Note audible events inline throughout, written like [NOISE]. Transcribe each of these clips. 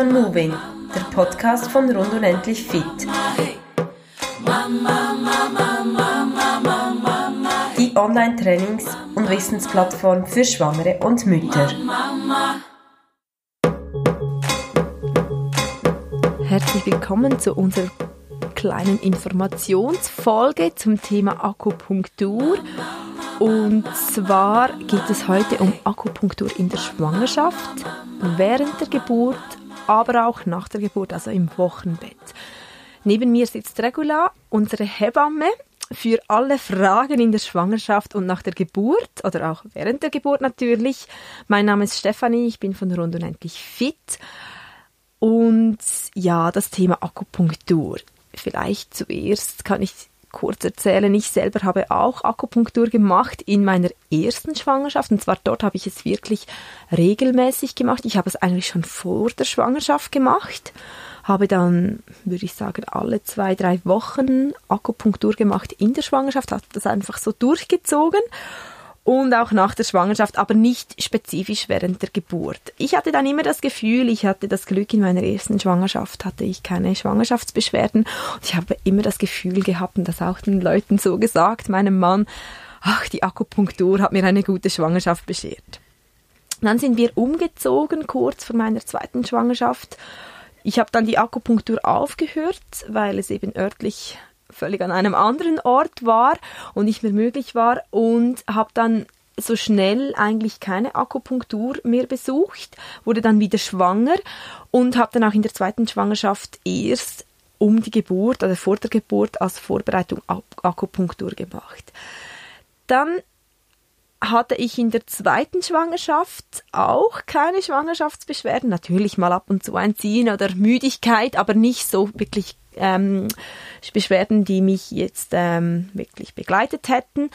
on Moving, der Podcast von Rund und Endlich Fit. Die Online-Trainings- und Wissensplattform für Schwangere und Mütter. Herzlich willkommen zu unserer kleinen Informationsfolge zum Thema Akupunktur. Und zwar geht es heute um Akupunktur in der Schwangerschaft, während der Geburt, aber auch nach der Geburt, also im Wochenbett. Neben mir sitzt Regula, unsere Hebamme, für alle Fragen in der Schwangerschaft und nach der Geburt oder auch während der Geburt natürlich. Mein Name ist Stefanie, ich bin von Rund und Endlich Fit. Und ja, das Thema Akupunktur. Vielleicht zuerst kann ich kurz erzählen. Ich selber habe auch Akupunktur gemacht in meiner ersten Schwangerschaft. Und zwar dort habe ich es wirklich regelmäßig gemacht. Ich habe es eigentlich schon vor der Schwangerschaft gemacht. Habe dann, würde ich sagen, alle zwei, drei Wochen Akupunktur gemacht in der Schwangerschaft. Habe das einfach so durchgezogen und auch nach der Schwangerschaft, aber nicht spezifisch während der Geburt. Ich hatte dann immer das Gefühl, ich hatte das Glück, in meiner ersten Schwangerschaft hatte ich keine Schwangerschaftsbeschwerden und ich habe immer das Gefühl gehabt und das auch den Leuten so gesagt, meinem Mann, ach, die Akupunktur hat mir eine gute Schwangerschaft beschert. Dann sind wir umgezogen kurz vor meiner zweiten Schwangerschaft. Ich habe dann die Akupunktur aufgehört, weil es eben örtlich völlig an einem anderen Ort war und nicht mehr möglich war und habe dann so schnell eigentlich keine Akupunktur mehr besucht, wurde dann wieder schwanger und habe dann auch in der zweiten Schwangerschaft erst um die Geburt oder vor der Geburt als Vorbereitung Akupunktur gemacht. Dann hatte ich in der zweiten Schwangerschaft auch keine Schwangerschaftsbeschwerden. Natürlich mal ab und zu ein Ziehen oder Müdigkeit, aber nicht so wirklich ähm, Beschwerden, die mich jetzt ähm, wirklich begleitet hätten.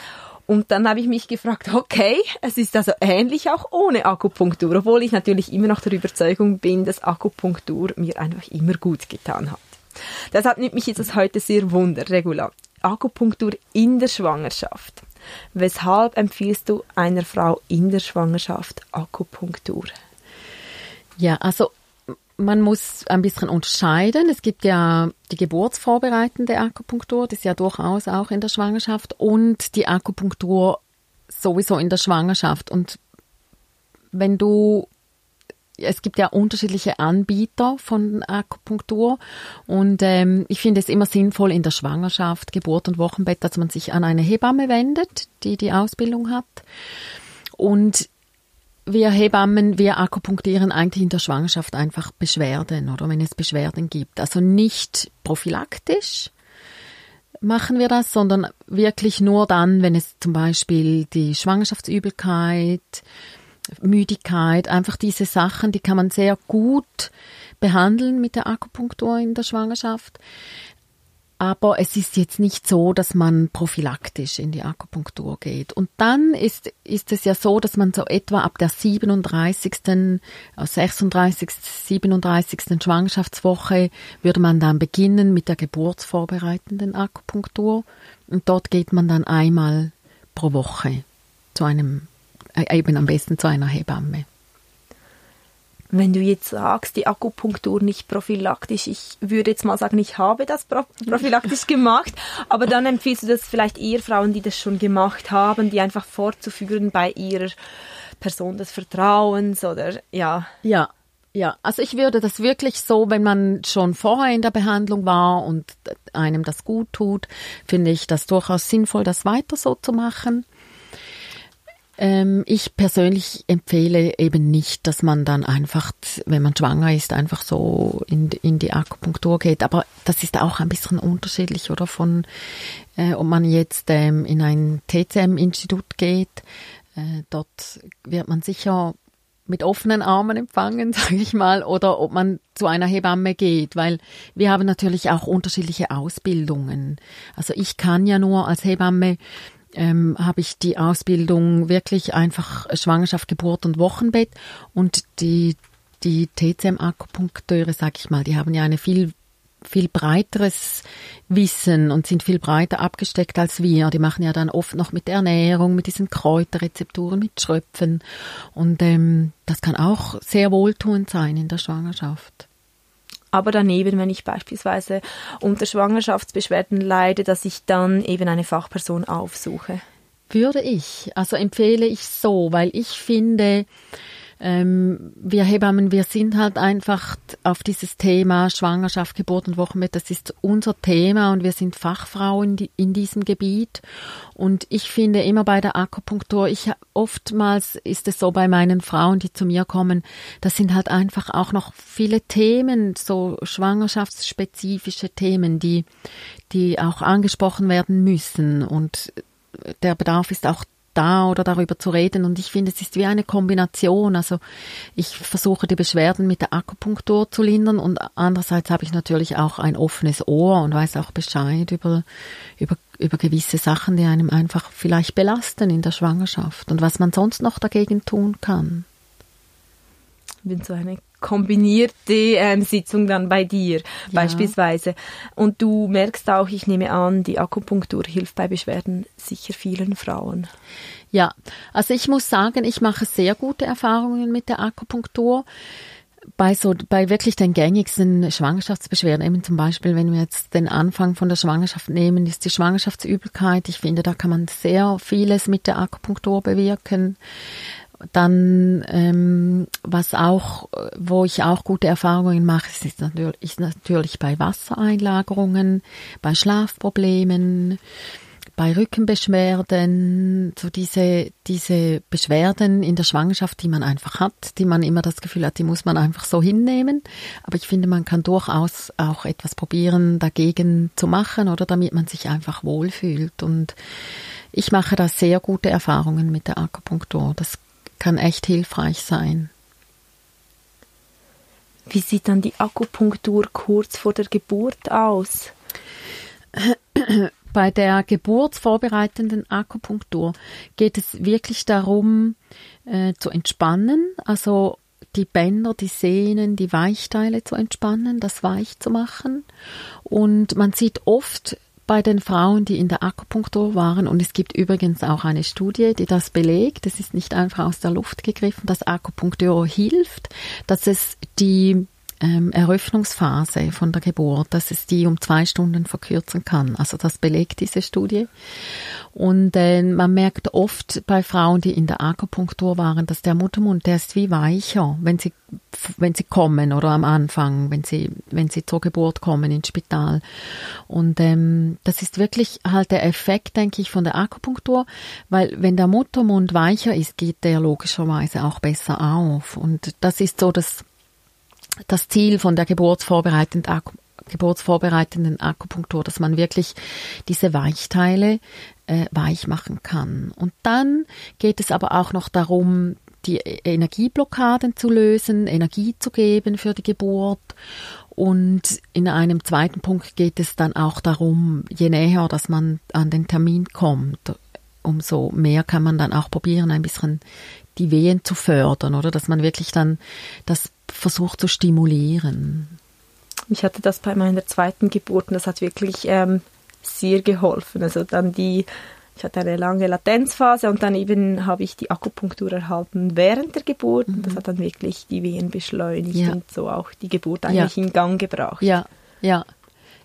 Und dann habe ich mich gefragt, okay, es ist also ähnlich auch ohne Akupunktur, obwohl ich natürlich immer noch der Überzeugung bin, dass Akupunktur mir einfach immer gut getan hat. Deshalb nimmt mich jetzt heute sehr wunder, Regula. Akupunktur in der Schwangerschaft. Weshalb empfiehlst du einer Frau in der Schwangerschaft Akupunktur? Ja, also man muss ein bisschen unterscheiden. Es gibt ja die geburtsvorbereitende Akupunktur, das ist ja durchaus auch in der Schwangerschaft, und die Akupunktur sowieso in der Schwangerschaft. Und wenn du es gibt ja unterschiedliche Anbieter von Akupunktur und ähm, ich finde es immer sinnvoll in der Schwangerschaft, Geburt und Wochenbett, dass man sich an eine Hebamme wendet, die die Ausbildung hat. Und wir Hebammen, wir akupunktieren eigentlich in der Schwangerschaft einfach Beschwerden oder wenn es Beschwerden gibt. Also nicht prophylaktisch machen wir das, sondern wirklich nur dann, wenn es zum Beispiel die Schwangerschaftsübelkeit, Müdigkeit, einfach diese Sachen, die kann man sehr gut behandeln mit der Akupunktur in der Schwangerschaft. Aber es ist jetzt nicht so, dass man prophylaktisch in die Akupunktur geht. Und dann ist, ist es ja so, dass man so etwa ab der 37., 36., 37. Schwangerschaftswoche würde man dann beginnen mit der geburtsvorbereitenden Akupunktur. Und dort geht man dann einmal pro Woche zu einem, äh, eben am besten zu einer Hebamme wenn du jetzt sagst, die Akupunktur nicht prophylaktisch, ich würde jetzt mal sagen, ich habe das prophylaktisch [LAUGHS] gemacht, aber dann empfiehlst du das vielleicht eher Frauen, die das schon gemacht haben, die einfach fortzuführen bei ihrer Person des Vertrauens oder ja. Ja, ja, also ich würde das wirklich so, wenn man schon vorher in der Behandlung war und einem das gut tut, finde ich das durchaus sinnvoll, das weiter so zu machen. Ähm, ich persönlich empfehle eben nicht, dass man dann einfach, wenn man schwanger ist, einfach so in, in die Akupunktur geht. Aber das ist auch ein bisschen unterschiedlich, oder von, äh, ob man jetzt ähm, in ein TCM-Institut geht. Äh, dort wird man sicher mit offenen Armen empfangen, [LAUGHS] sage ich mal, oder ob man zu einer Hebamme geht, weil wir haben natürlich auch unterschiedliche Ausbildungen. Also ich kann ja nur als Hebamme ähm, habe ich die Ausbildung wirklich einfach Schwangerschaft, Geburt und Wochenbett und die die TCM-Akupunkteure, sag ich mal, die haben ja eine viel viel breiteres Wissen und sind viel breiter abgesteckt als wir. Die machen ja dann oft noch mit der Ernährung, mit diesen Kräuterrezepturen, mit Schröpfen. Und ähm, das kann auch sehr wohltuend sein in der Schwangerschaft. Aber daneben, wenn ich beispielsweise unter Schwangerschaftsbeschwerden leide, dass ich dann eben eine Fachperson aufsuche? Würde ich. Also empfehle ich so, weil ich finde, ähm, wir Hebammen, wir sind halt einfach auf dieses Thema Schwangerschaft, Geburt und Wochenbett, das ist unser Thema und wir sind Fachfrauen in diesem Gebiet. Und ich finde immer bei der Akupunktur, ich oftmals ist es so bei meinen Frauen, die zu mir kommen, das sind halt einfach auch noch viele Themen, so schwangerschaftsspezifische Themen, die, die auch angesprochen werden müssen. Und der Bedarf ist auch da oder darüber zu reden. Und ich finde, es ist wie eine Kombination. Also ich versuche die Beschwerden mit der Akupunktur zu lindern und andererseits habe ich natürlich auch ein offenes Ohr und weiß auch Bescheid über, über, über gewisse Sachen, die einem einfach vielleicht belasten in der Schwangerschaft und was man sonst noch dagegen tun kann. Wenn so eine kombinierte ähm, Sitzung dann bei dir ja. beispielsweise. Und du merkst auch, ich nehme an, die Akupunktur hilft bei Beschwerden sicher vielen Frauen. Ja, also ich muss sagen, ich mache sehr gute Erfahrungen mit der Akupunktur bei so, bei wirklich den gängigsten Schwangerschaftsbeschwerden, eben zum Beispiel, wenn wir jetzt den Anfang von der Schwangerschaft nehmen, ist die Schwangerschaftsübelkeit. Ich finde, da kann man sehr vieles mit der Akupunktur bewirken. Dann, ähm, was auch, wo ich auch gute Erfahrungen mache, ist natürlich, ist natürlich bei Wassereinlagerungen, bei Schlafproblemen, bei Rückenbeschwerden, so diese, diese Beschwerden in der Schwangerschaft, die man einfach hat, die man immer das Gefühl hat, die muss man einfach so hinnehmen. Aber ich finde, man kann durchaus auch etwas probieren, dagegen zu machen oder damit man sich einfach wohlfühlt. Und ich mache da sehr gute Erfahrungen mit der Akupunktur. Das kann echt hilfreich sein. Wie sieht dann die Akupunktur kurz vor der Geburt aus? [CLEARS THROAT] Bei der geburtsvorbereitenden Akupunktur geht es wirklich darum, äh, zu entspannen, also die Bänder, die Sehnen, die Weichteile zu entspannen, das weich zu machen. Und man sieht oft bei den Frauen, die in der Akupunktur waren. Und es gibt übrigens auch eine Studie, die das belegt. Es ist nicht einfach aus der Luft gegriffen, dass Akupunktur hilft, dass es die ähm, Eröffnungsphase von der Geburt, dass es die um zwei Stunden verkürzen kann. Also das belegt diese Studie. Und äh, man merkt oft bei Frauen, die in der Akupunktur waren, dass der Muttermund, der ist wie weicher, wenn sie wenn sie kommen oder am Anfang, wenn sie wenn sie zur Geburt kommen ins Spital. Und ähm, das ist wirklich halt der Effekt, denke ich, von der Akupunktur, weil wenn der Muttermund weicher ist, geht der logischerweise auch besser auf. Und das ist so das das Ziel von der geburtsvorbereitenden, Ak geburtsvorbereitenden Akupunktur, dass man wirklich diese Weichteile äh, weich machen kann. Und dann geht es aber auch noch darum, die Energieblockaden zu lösen, Energie zu geben für die Geburt. Und in einem zweiten Punkt geht es dann auch darum, je näher, dass man an den Termin kommt, umso mehr kann man dann auch probieren, ein bisschen die Wehen zu fördern, oder dass man wirklich dann das versucht zu stimulieren. Ich hatte das bei meiner zweiten Geburt und das hat wirklich ähm, sehr geholfen. Also dann die, ich hatte eine lange Latenzphase und dann eben habe ich die Akupunktur erhalten während der Geburt mhm. das hat dann wirklich die Wehen beschleunigt ja. und so auch die Geburt eigentlich ja. in Gang gebracht. Ja, ja.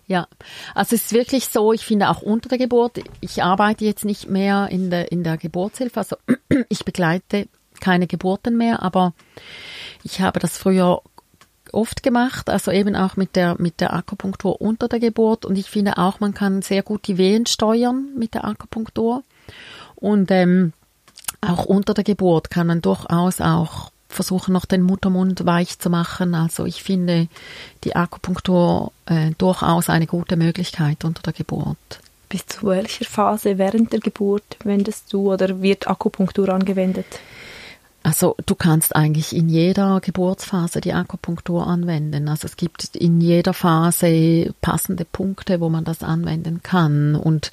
Ja, also es ist wirklich so, ich finde auch unter der Geburt, ich arbeite jetzt nicht mehr in der, in der Geburtshilfe, also [CLEARS THROAT] ich begleite keine Geburten mehr, aber ich habe das früher oft gemacht, also eben auch mit der, mit der Akupunktur unter der Geburt. Und ich finde auch, man kann sehr gut die Wehen steuern mit der Akupunktur. Und ähm, auch unter der Geburt kann man durchaus auch versuchen, noch den Muttermund weich zu machen. Also ich finde die Akupunktur äh, durchaus eine gute Möglichkeit unter der Geburt. Bis zu welcher Phase während der Geburt wendest du oder wird Akupunktur angewendet? Also du kannst eigentlich in jeder Geburtsphase die Akupunktur anwenden. Also es gibt in jeder Phase passende Punkte, wo man das anwenden kann. Und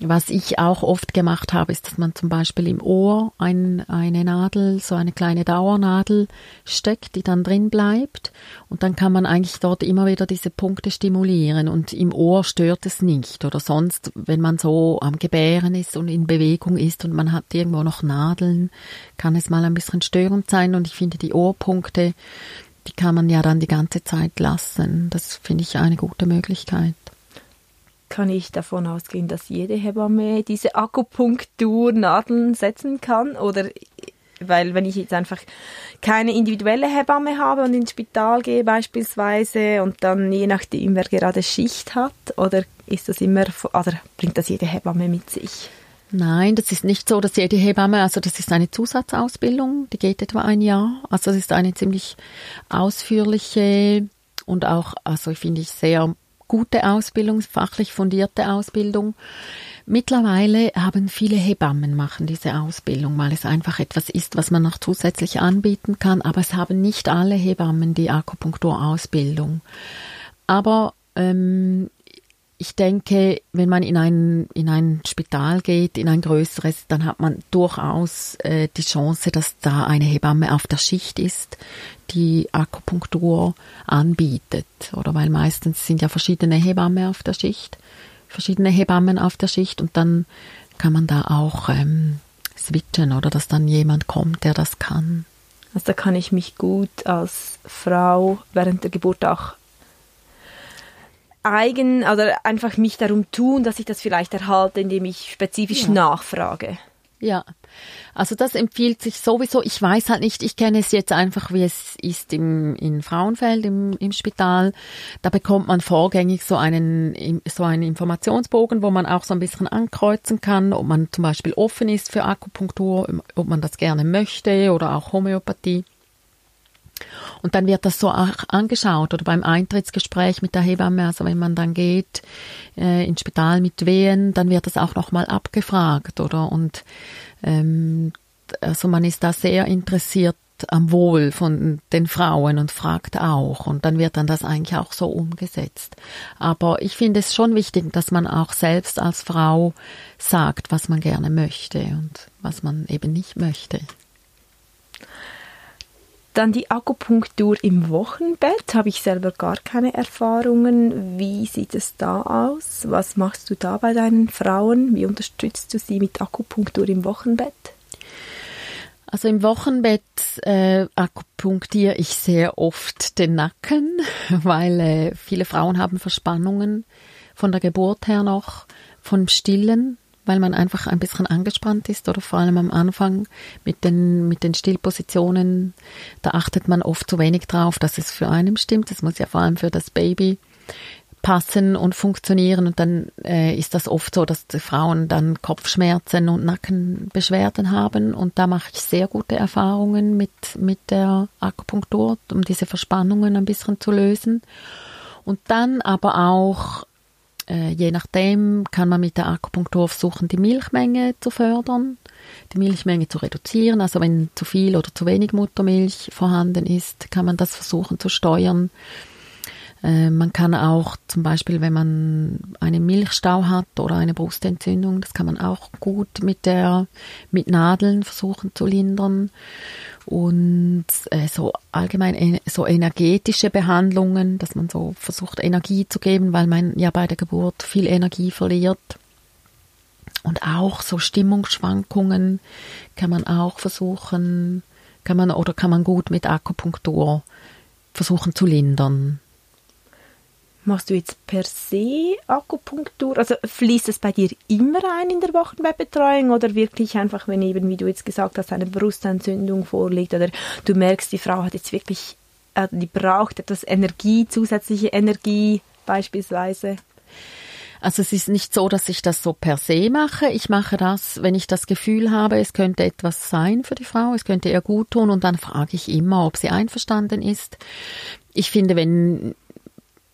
was ich auch oft gemacht habe, ist, dass man zum Beispiel im Ohr ein, eine Nadel, so eine kleine Dauernadel steckt, die dann drin bleibt. Und dann kann man eigentlich dort immer wieder diese Punkte stimulieren. Und im Ohr stört es nicht. Oder sonst, wenn man so am Gebären ist und in Bewegung ist und man hat irgendwo noch Nadeln, kann es mal ein bisschen störend sein. Und ich finde die Ohrpunkte, die kann man ja dann die ganze Zeit lassen. Das finde ich eine gute Möglichkeit. Kann ich davon ausgehen, dass jede Hebamme diese Akupunkturnadeln setzen kann? Oder weil wenn ich jetzt einfach keine individuelle Hebamme habe und ins Spital gehe beispielsweise und dann je nachdem, wer gerade Schicht hat, oder ist das immer, oder bringt das jede Hebamme mit sich? Nein, das ist nicht so, dass jede Hebamme, also das ist eine Zusatzausbildung, die geht etwa ein Jahr. Also das ist eine ziemlich ausführliche und auch, also ich finde ich sehr gute Ausbildung, fachlich fundierte Ausbildung. Mittlerweile haben viele Hebammen machen diese Ausbildung, weil es einfach etwas ist, was man noch zusätzlich anbieten kann. Aber es haben nicht alle Hebammen die Akupunkturausbildung. Aber ähm, ich denke, wenn man in ein, in ein Spital geht, in ein größeres, dann hat man durchaus äh, die Chance, dass da eine Hebamme auf der Schicht ist, die Akupunktur anbietet. Oder weil meistens sind ja verschiedene Hebammen auf der Schicht verschiedene Hebammen auf der Schicht und dann kann man da auch ähm, switchen oder dass dann jemand kommt, der das kann. Also da kann ich mich gut als Frau während der Geburt auch eigen, also einfach mich darum tun, dass ich das vielleicht erhalte, indem ich spezifisch ja. nachfrage. Ja, also das empfiehlt sich sowieso. Ich weiß halt nicht, ich kenne es jetzt einfach, wie es ist im, in Frauenfeld im, im Spital. Da bekommt man vorgängig so einen, so einen Informationsbogen, wo man auch so ein bisschen ankreuzen kann, ob man zum Beispiel offen ist für Akupunktur, ob man das gerne möchte oder auch Homöopathie. Und dann wird das so angeschaut oder beim Eintrittsgespräch mit der Hebamme, also wenn man dann geht äh, ins Spital mit Wehen, dann wird das auch nochmal abgefragt oder und also man ist da sehr interessiert am Wohl von den Frauen und fragt auch und dann wird dann das eigentlich auch so umgesetzt. Aber ich finde es schon wichtig, dass man auch selbst als Frau sagt, was man gerne möchte und was man eben nicht möchte. Dann die Akupunktur im Wochenbett. Habe ich selber gar keine Erfahrungen. Wie sieht es da aus? Was machst du da bei deinen Frauen? Wie unterstützt du sie mit Akupunktur im Wochenbett? Also im Wochenbett äh, akupunktiere ich sehr oft den Nacken, [LAUGHS] weil äh, viele Frauen haben Verspannungen von der Geburt her noch, vom Stillen weil man einfach ein bisschen angespannt ist oder vor allem am Anfang mit den, mit den Stillpositionen, da achtet man oft zu wenig drauf, dass es für einen stimmt. Das muss ja vor allem für das Baby passen und funktionieren und dann äh, ist das oft so, dass die Frauen dann Kopfschmerzen und Nackenbeschwerden haben und da mache ich sehr gute Erfahrungen mit, mit der Akupunktur, um diese Verspannungen ein bisschen zu lösen. Und dann aber auch äh, je nachdem kann man mit der Akupunktur versuchen, die Milchmenge zu fördern, die Milchmenge zu reduzieren. Also wenn zu viel oder zu wenig Muttermilch vorhanden ist, kann man das versuchen zu steuern. Äh, man kann auch zum Beispiel, wenn man einen Milchstau hat oder eine Brustentzündung, das kann man auch gut mit der mit Nadeln versuchen zu lindern und äh, so allgemein so energetische Behandlungen, dass man so versucht Energie zu geben, weil man ja bei der Geburt viel Energie verliert. Und auch so Stimmungsschwankungen kann man auch versuchen, kann man oder kann man gut mit Akupunktur versuchen zu lindern. Machst du jetzt per se Akupunktur? Also fließt es bei dir immer ein in der Wochenbettbetreuung oder wirklich einfach, wenn eben, wie du jetzt gesagt hast, eine Brustentzündung vorliegt oder du merkst, die Frau hat jetzt wirklich, äh, die braucht etwas Energie, zusätzliche Energie beispielsweise? Also es ist nicht so, dass ich das so per se mache. Ich mache das, wenn ich das Gefühl habe, es könnte etwas sein für die Frau, es könnte ihr gut tun und dann frage ich immer, ob sie einverstanden ist. Ich finde, wenn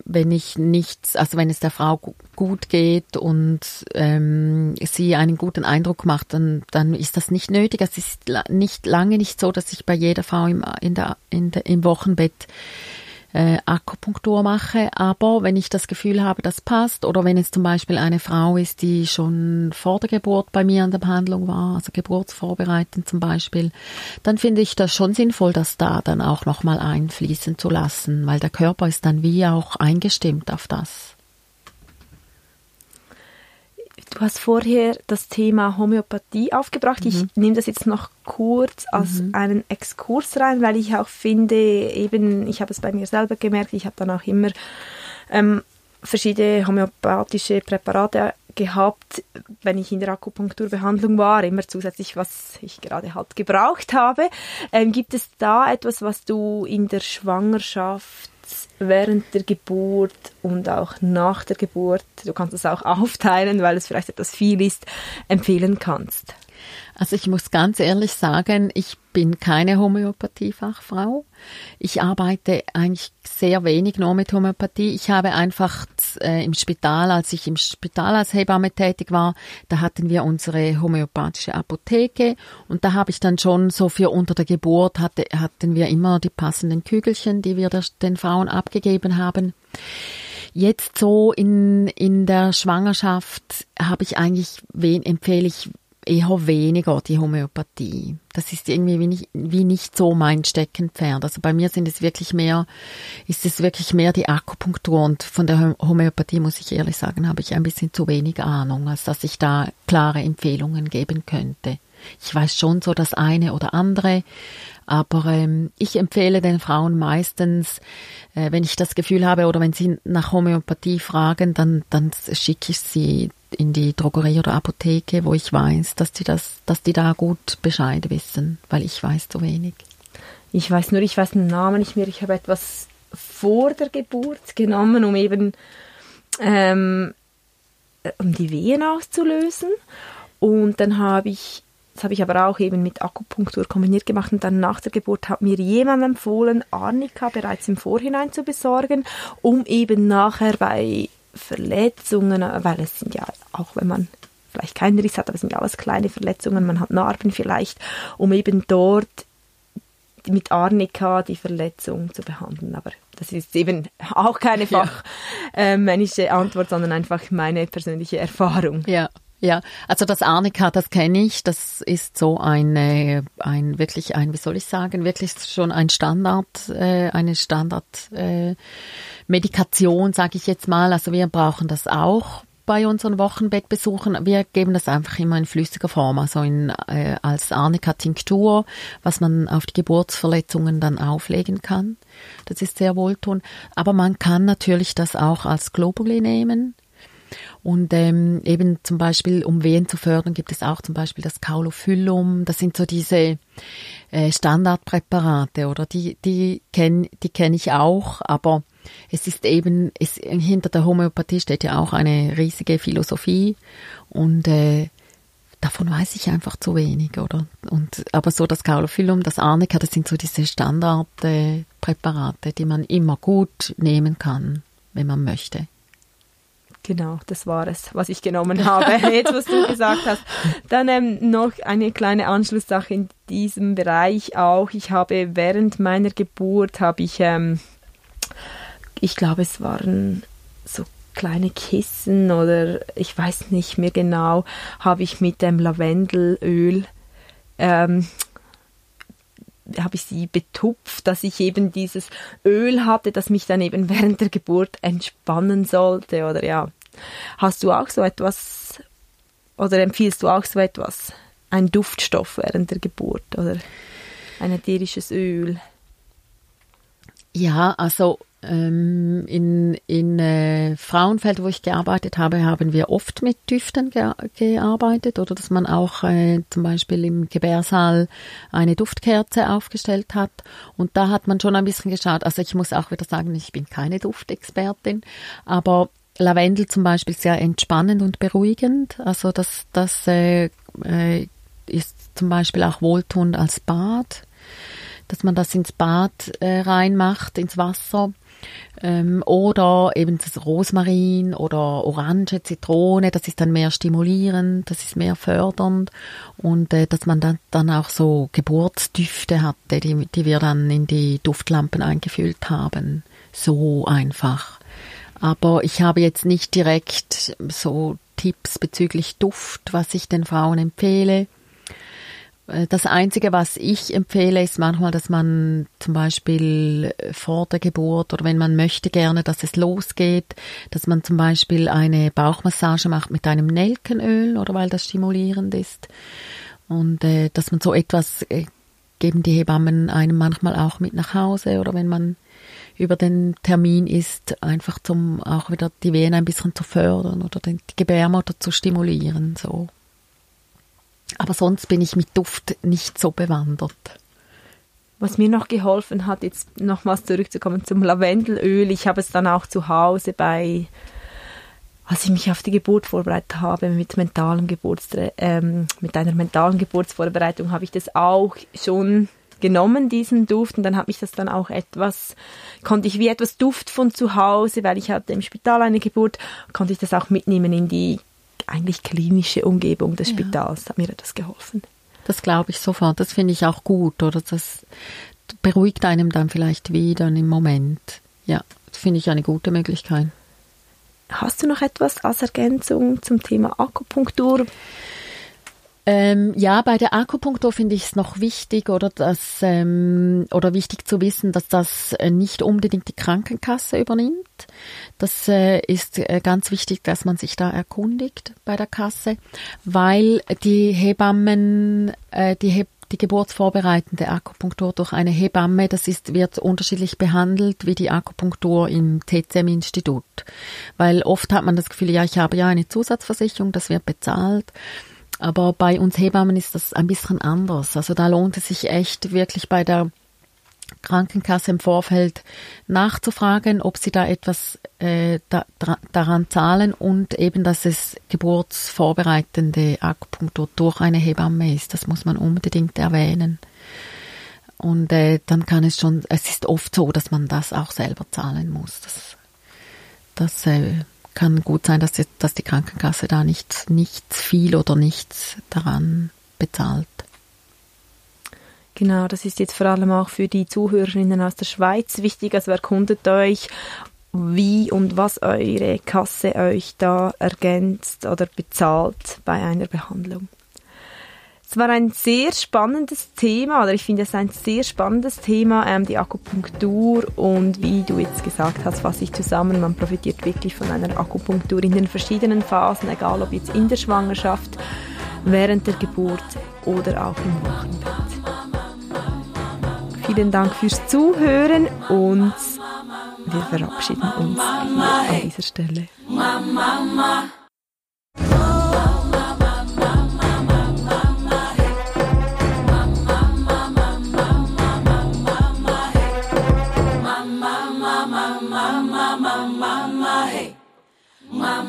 wenn ich nichts, also wenn es der Frau gut geht und ähm, sie einen guten Eindruck macht, dann, dann ist das nicht nötig. Es ist nicht lange nicht so, dass ich bei jeder Frau im, in der, in der, im Wochenbett äh, Akupunktur mache. Aber wenn ich das Gefühl habe, das passt, oder wenn es zum Beispiel eine Frau ist, die schon vor der Geburt bei mir an der Behandlung war, also geburtsvorbereitend zum Beispiel, dann finde ich das schon sinnvoll, das da dann auch nochmal einfließen zu lassen, weil der Körper ist dann wie auch eingestimmt auf das. Du hast vorher das Thema Homöopathie aufgebracht. Mhm. Ich nehme das jetzt noch kurz als mhm. einen Exkurs rein, weil ich auch finde, eben, ich habe es bei mir selber gemerkt, ich habe dann auch immer ähm, verschiedene homöopathische Präparate gehabt, wenn ich in der Akupunkturbehandlung war, immer zusätzlich, was ich gerade halt gebraucht habe. Ähm, gibt es da etwas, was du in der Schwangerschaft während der Geburt und auch nach der Geburt, du kannst es auch [LAUGHS] aufteilen, weil es vielleicht etwas viel ist, empfehlen kannst? Also ich muss ganz ehrlich sagen, ich bin keine Homöopathiefachfrau. Ich arbeite eigentlich sehr wenig nur mit Homöopathie. Ich habe einfach äh, im Spital, als ich im Spital als Hebamme tätig war, da hatten wir unsere homöopathische Apotheke und da habe ich dann schon so für unter der Geburt hatte, hatten wir immer die passenden Kügelchen, die wir den Frauen abgegeben haben. Jetzt so in, in der Schwangerschaft habe ich eigentlich, wen empfehle ich eher weniger die Homöopathie. Das ist irgendwie wie nicht, wie nicht so mein Steckenpferd. Also bei mir sind es wirklich mehr, ist es wirklich mehr die Akupunktur und von der Homöopathie muss ich ehrlich sagen, habe ich ein bisschen zu wenig Ahnung, als dass ich da klare Empfehlungen geben könnte. Ich weiß schon so das eine oder andere, aber ähm, ich empfehle den Frauen meistens, äh, wenn ich das Gefühl habe oder wenn sie nach Homöopathie fragen, dann, dann schicke ich sie in die Drogerie oder Apotheke, wo ich weiß, dass die das, dass die da gut Bescheid wissen, weil ich weiß zu wenig. Ich weiß nur, ich weiß den Namen nicht mehr. Ich habe etwas vor der Geburt genommen, um eben ähm, um die Wehen auszulösen. Und dann habe ich, das habe ich aber auch eben mit Akupunktur kombiniert gemacht und dann nach der Geburt hat mir jemand empfohlen, Arnika bereits im Vorhinein zu besorgen, um eben nachher bei Verletzungen, weil es sind ja, auch wenn man vielleicht keinen Riss hat, aber es sind ja alles kleine Verletzungen, man hat Narben vielleicht, um eben dort mit Arnika die Verletzung zu behandeln. Aber das ist eben auch keine fachmännische ja. Antwort, sondern einfach meine persönliche Erfahrung. Ja. Ja, also das Arnika, das kenne ich. Das ist so eine, ein wirklich ein, wie soll ich sagen, wirklich schon ein Standard, äh, eine Standard äh, sage ich jetzt mal. Also wir brauchen das auch bei unseren Wochenbettbesuchen. Wir geben das einfach immer in flüssiger Form, also in, äh, als Arnika-Tinktur, was man auf die Geburtsverletzungen dann auflegen kann. Das ist sehr wohltun. Aber man kann natürlich das auch als Globuli nehmen. Und ähm, eben zum Beispiel, um Wehen zu fördern, gibt es auch zum Beispiel das Caulophyllum. Das sind so diese äh, Standardpräparate, oder die die kenne die kenn ich auch, aber es ist eben, es, hinter der Homöopathie steht ja auch eine riesige Philosophie und äh, davon weiß ich einfach zu wenig, oder? Und, aber so das Caulophyllum, das Arnika, das sind so diese Standardpräparate, die man immer gut nehmen kann, wenn man möchte. Genau, das war es, was ich genommen habe. [LAUGHS] Jetzt, was du gesagt hast. Dann ähm, noch eine kleine Anschlusssache in diesem Bereich auch. Ich habe während meiner Geburt habe ich ähm, ich glaube, es waren so kleine Kissen oder ich weiß nicht mehr genau, habe ich mit dem Lavendelöl ähm, habe ich sie betupft, dass ich eben dieses Öl hatte, das mich dann eben [LAUGHS] während der Geburt entspannen sollte oder ja. Hast du auch so etwas oder empfiehlst du auch so etwas? Ein Duftstoff während der Geburt oder ein ätherisches Öl? Ja, also ähm, in in äh, Frauenfeld, wo ich gearbeitet habe, haben wir oft mit Düften ge gearbeitet oder dass man auch äh, zum Beispiel im Gebärsaal eine Duftkerze aufgestellt hat. Und da hat man schon ein bisschen geschaut. Also ich muss auch wieder sagen, ich bin keine Duftexpertin, aber Lavendel zum Beispiel sehr entspannend und beruhigend. Also das, das äh, äh, ist zum Beispiel auch wohltuend als Bad dass man das ins Bad äh, reinmacht, ins Wasser ähm, oder eben das Rosmarin oder Orange, Zitrone, das ist dann mehr stimulierend, das ist mehr fördernd und äh, dass man dann, dann auch so Geburtsdüfte hatte, die, die wir dann in die Duftlampen eingefüllt haben. So einfach. Aber ich habe jetzt nicht direkt so Tipps bezüglich Duft, was ich den Frauen empfehle. Äh, das Einzige, was ich empfehle, ist manchmal, dass man zum Beispiel äh, vor der Geburt oder wenn man möchte gerne, dass es losgeht, dass man zum Beispiel eine Bauchmassage macht mit einem Nelkenöl oder weil das stimulierend ist. Und äh, dass man so etwas äh, geben die Hebammen einem manchmal auch mit nach Hause oder wenn man über den Termin ist, einfach zum auch wieder die Venen ein bisschen zu fördern oder die Gebärmutter zu stimulieren. So. Aber sonst bin ich mit Duft nicht so bewandert. Was mir noch geholfen hat, jetzt nochmals zurückzukommen zum Lavendelöl, ich habe es dann auch zu Hause bei, als ich mich auf die Geburt vorbereitet habe, mit mentalem Geburts, ähm, mit einer mentalen Geburtsvorbereitung, habe ich das auch schon genommen, diesen Duft, und dann hat mich das dann auch etwas, konnte ich wie etwas Duft von zu Hause, weil ich hatte im Spital eine Geburt, konnte ich das auch mitnehmen in die eigentlich klinische Umgebung des Spitals. Ja. Hat mir das geholfen. Das glaube ich sofort. Das finde ich auch gut. Oder das beruhigt einem dann vielleicht wieder im Moment. Ja, das finde ich eine gute Möglichkeit. Hast du noch etwas als Ergänzung zum Thema Akupunktur? Ähm, ja, bei der Akupunktur finde ich es noch wichtig oder dass ähm, oder wichtig zu wissen, dass das äh, nicht unbedingt die Krankenkasse übernimmt. Das äh, ist äh, ganz wichtig, dass man sich da erkundigt bei der Kasse, weil die Hebammen, äh, die Heb die geburtsvorbereitende Akupunktur durch eine Hebamme, das ist, wird unterschiedlich behandelt wie die Akupunktur im TCM-Institut. Weil oft hat man das Gefühl, ja, ich habe ja eine Zusatzversicherung, das wird bezahlt. Aber bei uns Hebammen ist das ein bisschen anders. Also da lohnt es sich echt wirklich bei der Krankenkasse im Vorfeld nachzufragen, ob sie da etwas äh, da, daran zahlen und eben, dass es geburtsvorbereitende Akupunktur durch eine Hebamme ist. Das muss man unbedingt erwähnen. Und äh, dann kann es schon, es ist oft so, dass man das auch selber zahlen muss. Das, das äh, kann gut sein, dass die, dass die Krankenkasse da nicht, nichts viel oder nichts daran bezahlt. Genau, das ist jetzt vor allem auch für die Zuhörerinnen aus der Schweiz wichtig. Also erkundet euch, wie und was eure Kasse euch da ergänzt oder bezahlt bei einer Behandlung. Es war ein sehr spannendes Thema, oder ich finde es ein sehr spannendes Thema, ähm, die Akupunktur und wie du jetzt gesagt hast, fasse sich zusammen, man profitiert wirklich von einer Akupunktur in den verschiedenen Phasen, egal ob jetzt in der Schwangerschaft, während der Geburt oder auch im Wochenbett. Vielen Dank fürs Zuhören und wir verabschieden uns an dieser Stelle.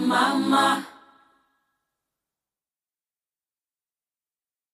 mama.